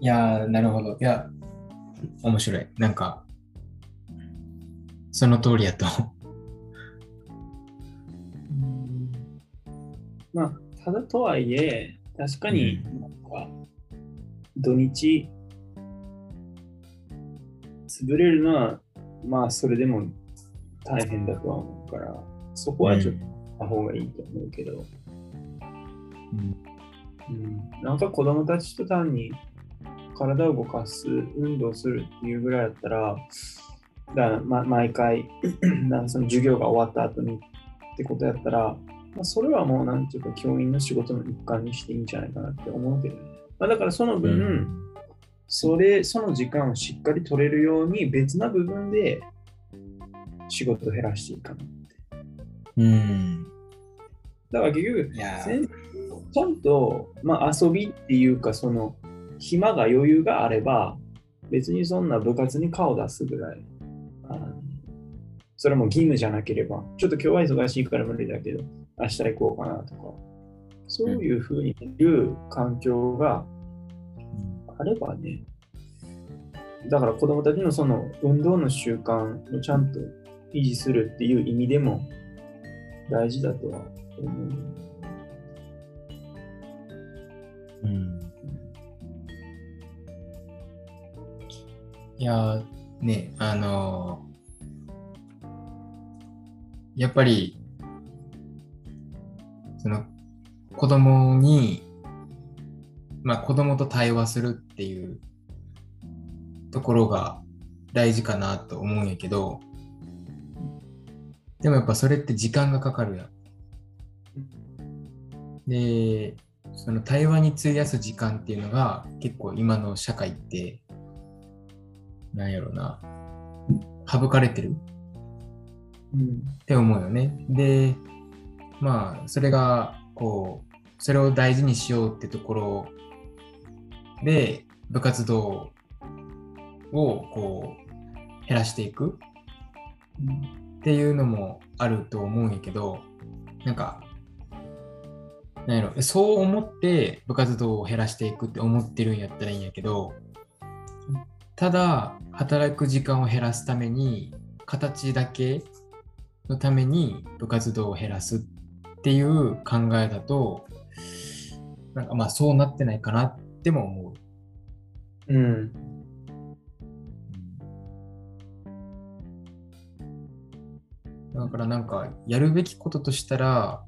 いやー、なるほど。いや、面白い。なんか、その通りやと。まあ、ただとはいえ、確かになんか、土日、潰れるのは、まあ、それでも大変だとは思うから、そこはちょっとた方がいいと思うけど、うんうん、なんか子供たちと単に体を動かす、運動するっていうぐらいだったら、だま、毎回 なんかその授業が終わった後にってことやったら、まあ、それはもうなんていうか教員の仕事の一環にしていいんじゃないかなって思うけどね。まあ、だからその分、うんそれ、その時間をしっかり取れるように別な部分で仕事を減らしていいかなって。うん。だから結局、ちゃんと、まあ、遊びっていうか、その、暇が余裕があれば、別にそんな部活に顔出すぐらい。それも義務じゃなければ、ちょっと今日は忙しいから無理だけど、明日行こうかなとか、そういうふうに言う環境があればね、だから子供たちのその運動の習慣をちゃんと維持するっていう意味でも大事だとは思う。うん。いや、ね、あのーやっぱり、その、子供に、まあ子供と対話するっていうところが大事かなと思うんやけど、でもやっぱそれって時間がかかるやん。で、その対話に費やす時間っていうのが結構今の社会って、なんやろな、省かれてる。うんって思うよね。で、まあ、それが、こう、それを大事にしようってところで、部活動を、こう、減らしていく。っていうのもあると思うんやけど、なんか、なんやろ、そう思って部活動を減らしていくって思ってるんやったらいいんやけど、ただ、働く時間を減らすために、形だけのために部活動を減らすっていう考えだと、なんかまあそうなってないかなっても思う。うん。だからなんかやるべきこととしたら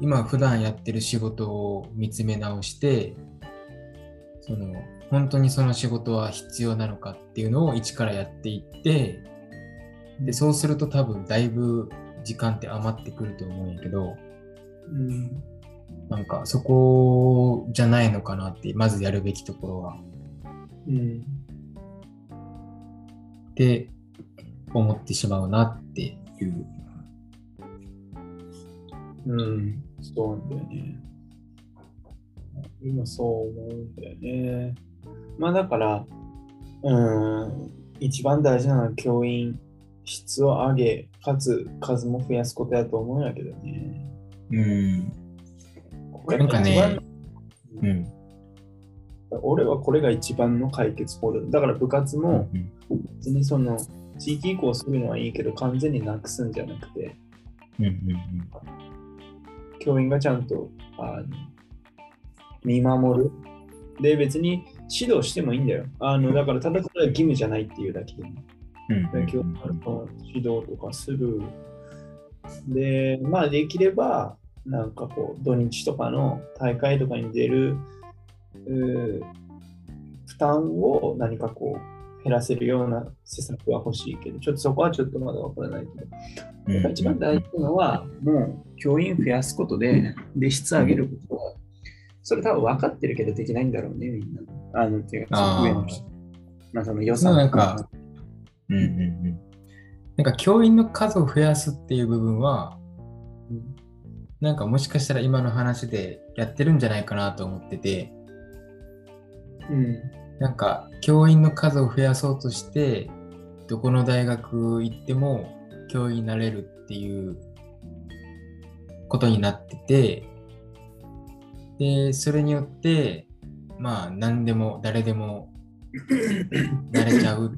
今普段やってる仕事を見つめ直してその本当にその仕事は必要なのかっていうのを一からやっていってでそうすると多分だいぶ時間って余ってくると思うんやけどうん。なんかそこじゃないのかなってまずやるべきところはうん。って思ってしまうなっていう。うん。そうなんだよね。今そう思うんだよね。まあだから、うん、一番大事なのは教員質を上げ、かつ数も増やすことやと思うんやけどね。うん。これなんかねうん。俺はこれが一番の解決法だ。だから部活もうん別にその地域移行するのはいいけど完全になくすんじゃなくて、うんうん教員がちゃんとあの見守る。で、別に指導してもいいんだよ。あのだから、ただこれは義務じゃないっていうだけで、ね、うんう指導とかする。で、まあ、できれば、なんかこう、土日とかの大会とかに出る負担を何かこう、減らせるような施策は欲しいけど、ちょっとそこはちょっとまだわからないけど。うん一番大事なのは、もう教員増やすことで、で質上げることは、それ多分分かってるけどできないんだろうね、みんな。あの、っていうか、上の人。まあ、その予算まあなんかうんうんうん。なんか教員の数を増やすっていう部分は、うんなんかもしかしたら今の話でやってるんじゃないかなと思ってて、うん。なんか教員の数を増やそうとして、どこの大学行っても教員になれるっていうことになってて、で、それによって、まあ何でも誰でも慣れちゃう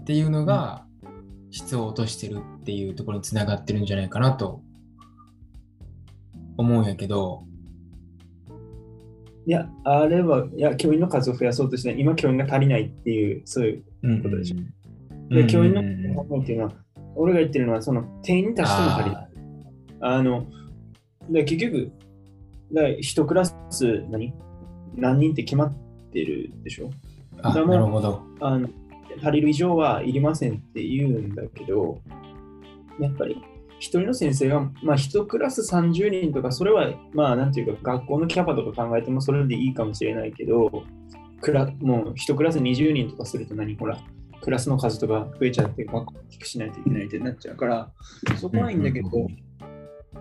っていうのが質を落としてるっていうところにつながってるんじゃないかなと思うんやけど、いや、あれは、いや、教員の数を増やそうとしてない、今教員が足りないっていう、そういううんことでしょ。うんで、教員うんのっていうのは、俺が言ってるのは、その定員に達しても足りない。あの、で結局、だ一クラス何？何人って決まってるでしょ？あなるほど。あの足りる以上はいりませんって言うんだけど、やっぱり一人の先生が、まあ、一クラス30人とか、それは、まあ、なんていうか、学校のキャパとか考えてもそれでいいかもしれないけど、クラもう一クラス20人とかすると何ほら、クラスの数とか増えちゃって、学校大きくしないといけないってなっちゃうから、そこはいいんだけど、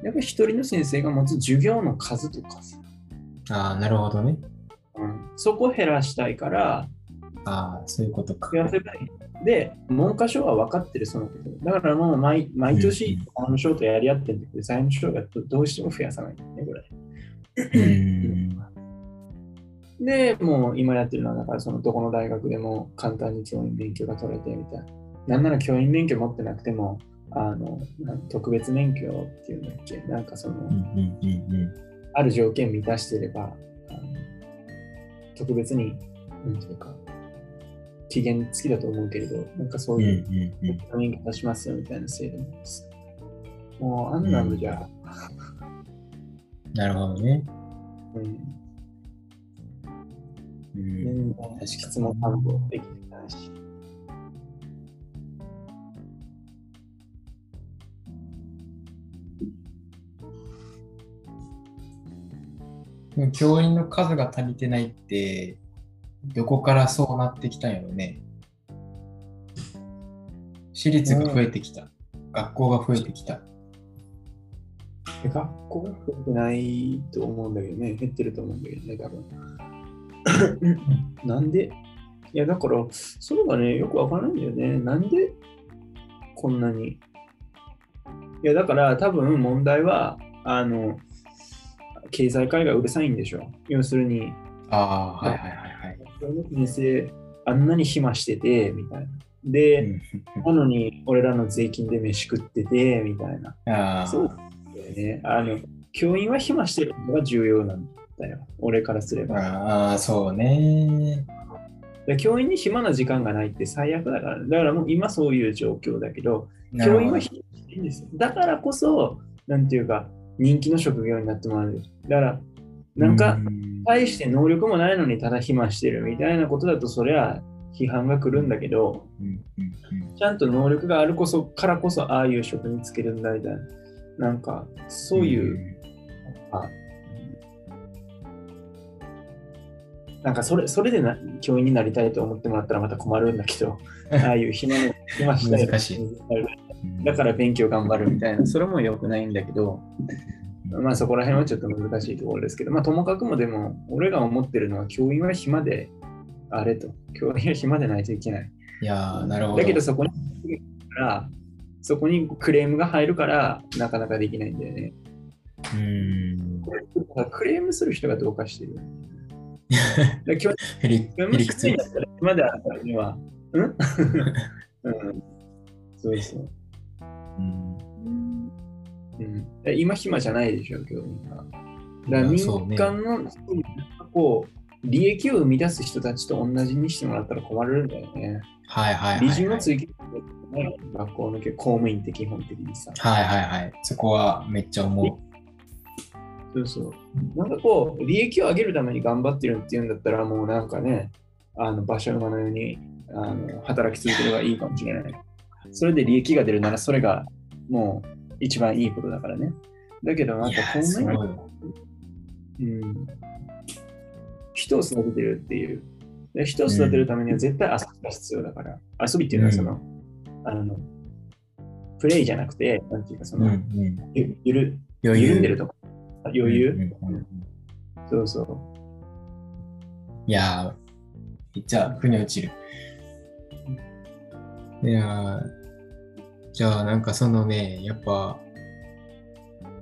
やっぱり一人の先生が持つ授業の数とかさ、ああ、なるほどね。うん、そこを減らしたいから、ああ、そういうことか増。やせばいい。で、文科省は分かってる、そのこと。だからもう毎毎年、あの省とやり合ってるんだけど、財務省がどどうしても増やさないんだよね、これ。うん。で、もう今やってるのは、だからそのどこの大学でも簡単に教員免許が取れてみたいな。なんなら教員免許持ってなくても、あの特別免許っていうんだっけ、なんかその、ある条件満たしていれば、特別に、なんていうか、期限付きだと思うけれど、なんかそううんいううんうん免許出しますよみたいな制度なんです。もうあんなのじゃ、なるほどね。うん、うん確かに質問担保できてないし。教員の数が足りてないって、どこからそうなってきたんやろね。私立が増えてきた。学校が増えてきた。で学校が増えてないと思うんだけどね、減ってると思うんだけどね、多分。なんで？いや、だから、それがね、よくわからないんだよね。なんでこんなに？いや、だから、多分問題は、あの、経済界がうるさいんでしょ。要するに、ああ、はいはいはいはい。先生、あんなに暇してて、みたいな。で、うんなのに、俺らの税金で飯食ってて、みたいな。ああ、そうだよね。あの、教員は暇してるのが重要なんだよ。俺からすれば。ああ、そうね。で教員に暇な時間がないって最悪だから。だからもう今そういう状況だけど、教員は暇していいんですよ。だからこそ、なんていうか、人気の職業になってもらう。だから、なんか、うん大して能力もないのにただ暇してるみたいなことだと、そりゃ批判が来るんだけど、うんうんちゃんと能力があるこそからこそ、ああいう職につけるんだみたいな。なんか、そういう、あなんかそれそれでな教員になりたいと思ってもらったらまた困るんだけど、ああいう暇の暇したい難しいだから勉強頑張るみたいな、それも良くないんだけど、まあそこら辺はちょっと難しいところですけど、まあともかくもでも、俺が思ってるのは教員は暇であれと、教員は暇でないといけない。いやーなるほど。だけどそこにから、そこにクレームが入るから、なかなかできないんだよね。うん。クレームする人がどうかしてる。で教へり員だったら暇であるからには、うん？うん、そうそう。うんうん、え今暇じゃないでしょ、教員が。だ民間の、こう、利益を生み出す人たちと同じにしてもらったら困るんだよね。はいはいはいはい。利潤を追求学校の公務員って基本的にさ。はいはいはい。そこはめっちゃ思う。そうそう。なんかこう、利益を上げるために頑張ってるっていうんだったら、もうなんかね、あの馬車馬のようにあの働き続ければいいかもしれない。それで利益が出るなら、それがもう一番いいことだからね。だけど、なんかいやーす公務員はごいわうん、人を育ててるっていう。で人を育てるためには絶対遊びが必要だから。遊びっていうのはその、あの、プレイじゃなくて、なんていうかそうんうの、ん。ゆゆる緩んでるとか、余裕、うんうんうんそうそう。いやー、めっちゃ腑に落ちる。いやー、じゃあなんかそのね、やっぱ、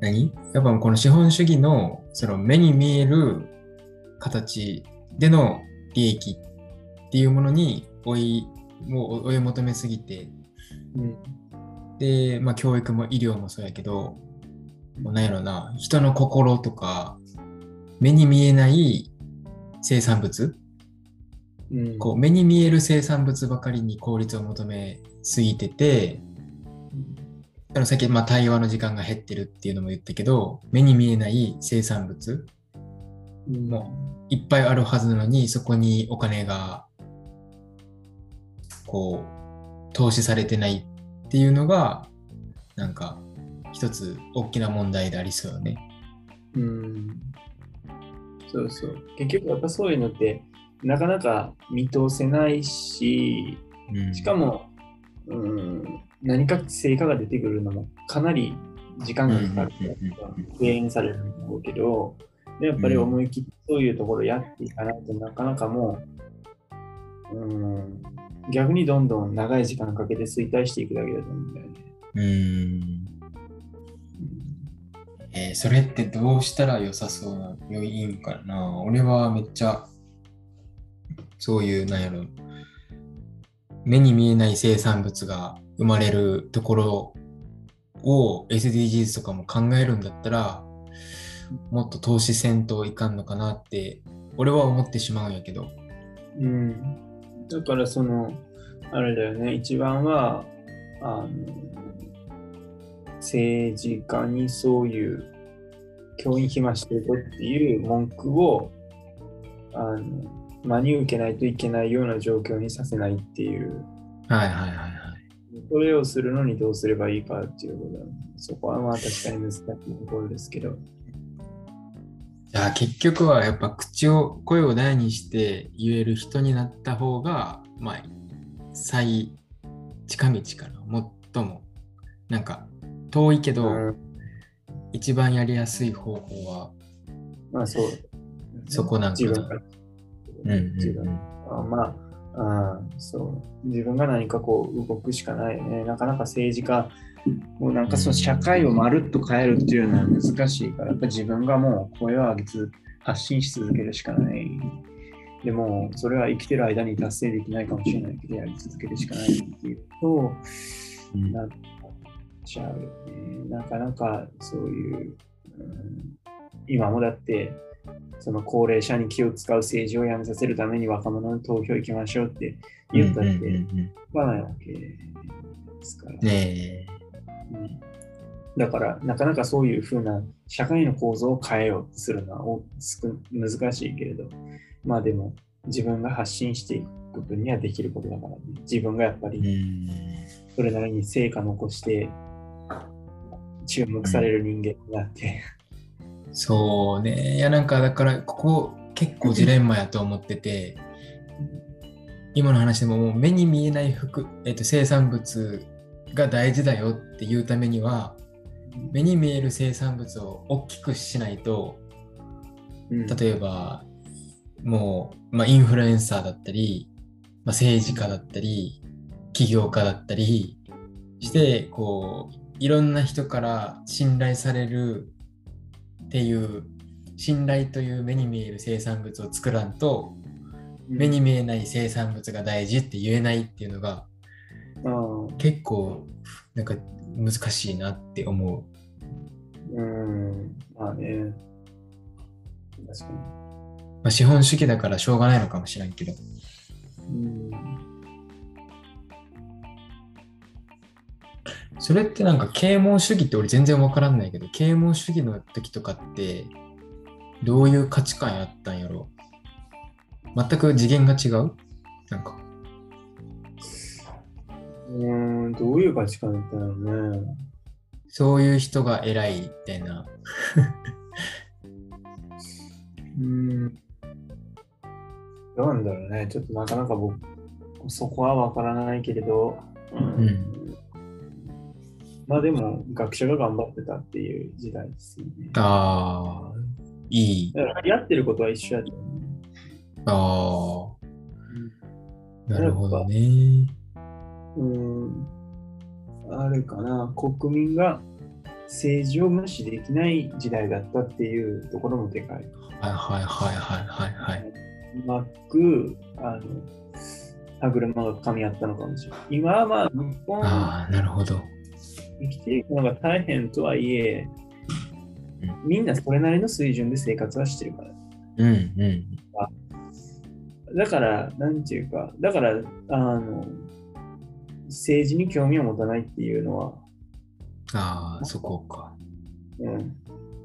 何？やっぱこの資本主義のその目に見える形での利益っていうものに追いもう追い求めすぎてうん。で、まあ、教育も医療もそうやけどなんやろな人の心とか目に見えない生産物？うん。こう目に見える生産物ばかりに効率を求めすぎててだからさっき、まあ、対話の時間が減ってるっていうのも言ったけど目に見えない生産物？うん、もいっぱいあるはずなのにそこにお金がこう投資されてないっていうのがなんか一つ大きな問題でありそうよね。うん。そうそう。結局やっぱそういうのってなかなか見通せないし、うん、しかも、うん、何か成果が出てくるのもかなり時間がかかるうんうんうんうん敬遠されるんだろうけど、でやっぱり思い切ってそういうところやっていかないとなかなかもう、うん、逆にどんどん長い時間かけて衰退していくだけだと思うんだよね。うんうんえーそれってどうしたら良さそうな良いんかな？俺はめっちゃそういうなんやろ。目に見えない生産物が生まれるところを SDGs とかも考えるんだったらもっと投資せんといかんのかなって俺は思ってしまうんやけど。うん、だからそのあれだよね。一番はあの政治家にそういう教員暇してるとっていう文句をあの真に受けないといけないような状況にさせないっていう。はいはいはいはい。それをするのにどうすればいいかっていうことだ、ね、そこはまあ確かに難しいところですけど。じゃあ結局はやっぱ口を声を大にして言える人になった方がまあ最近道かな最もなんか遠いけど、うん。一番やりやすい方法はまあそう、そこなんかな。うんうん自分。あまああそう。自分が何かこう動くしかないよね。なかなか政治家もうなんかその社会をまるっと変えるっていうのは難しいからやっぱ自分がもう声を上げ続発信し続けるしかない。でもそれは生きてる間に達成できないかもしれないけどやり続けるしかないっていうとうん。なっちゃうよね。なかなかそういう、うん今もだって、その高齢者に気を使う政治をやめさせるために若者の投票行きましょうって言ったって、うんうんうんうんしょうがないわけですから。ねうんだから、なかなかそういうふうな社会の構造を変えようとするのは難しいけれど、まあでも自分が発信していく分にはできることだからね。自分がやっぱりそれなりに成果残して注目される人間になって、そうね。いやなんかだからここ結構ジレンマやと思ってて今の話でももう目に見えない服、えっと生産物が大事だよっていうためには目に見える生産物を大きくしないとうん。例えばもう、まあ、インフルエンサーだったり、まあ、政治家だったり起業家だったりしてこういろんな人から信頼されるっていう信頼という目に見える生産物を作らんと目に見えない生産物が大事って言えないっていうのがうん結構なんか難しいなって思う。うん、まあね。確かまあ、資本主義だからしょうがないのかもしれんけど。に。うんそれってなんか啓蒙主義って俺全然わからんないけど、啓蒙主義の時とかってどういう価値観やったんやろ？全く次元が違う？なんか。うん、どういう価値観だったのね。そういう人が偉いみたいな。うん。どうなんだろうね。ちょっとなかなか僕、そこはわからないけれど、うんまあでも、学者が頑張ってたっていう時代ですよね。ああ、いい。だから、やってることは一緒やと思う。ああ、なるほどね。うん、あれかな、国民が政治を無視できない時代だったっていうところもでかい。はいはいはいはいはいはい。うまく、あの、歯車が噛み合ったのかもしれない。今はまあ、日本ああ、なるほど。生きていくのが大変とはいえう、みんなそれなりの水準で生活はしてるから。うんうん。だから、なんていうか、だから、あの、政治に興味を持たないっていうのは、ああ、そこか。うん、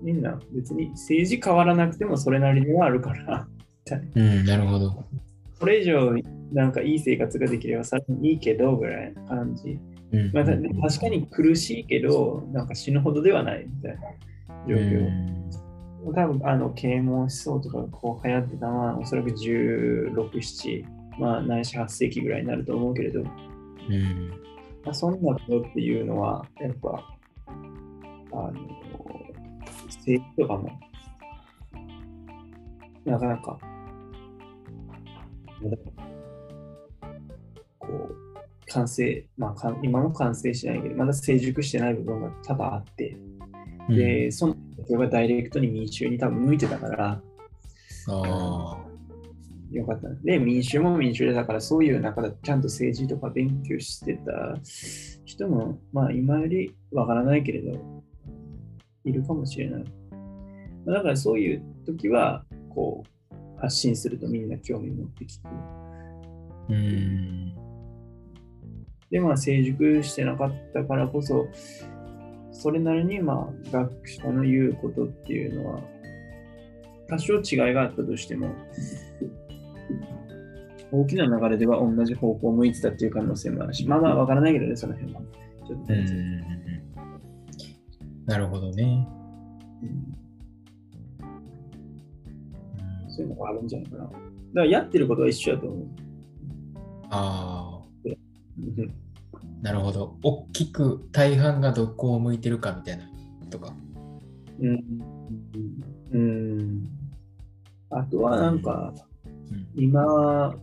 みんな別に政治変わらなくてもそれなりにはあるから、うん、なるほど。これ以上なんかいい生活ができればさらにいいけどぐらいな感じ。うんまあ、た確かに苦しいけど、なんか死ぬほどではないみたいな状況。多分あの啓蒙思想とかがこう流行ってたのはおそらく16、7、まあ、ないし8世紀ぐらいになると思うけれど、まうん。あ、そんなことっていうのはやっぱあの政治とかもなかなかこう完成、まあ、今も完成してないけどまだ成熟してない部分が多々あって、うん、で、その人がダイレクトに民衆に多分向いてたから、ああ。よかった。で、民衆も民衆で、だからそういう中でちゃんと政治とか勉強してた人も、まあ今よりわからないけれど、いるかもしれない。まあだからそういう時は、こう、発信するとみんな興味持ってきて。うん。で、まあ成熟してなかったからこそ、それなりにまあ学者の言うことっていうのは、多少違いがあったとしても、大きな流れでは同じ方向を向いてたっていう可能性もあるし、まあまあわからないけどね、その辺は。ちょっとうんうんうんなるほどね。うんうんそういうのがあるんじゃないかな。だからやってることは一緒だと思う。ああ、うんなるほど。大きく大半がどこを向いてるかみたいなとか。うん。うん。あとはなんか、うん今、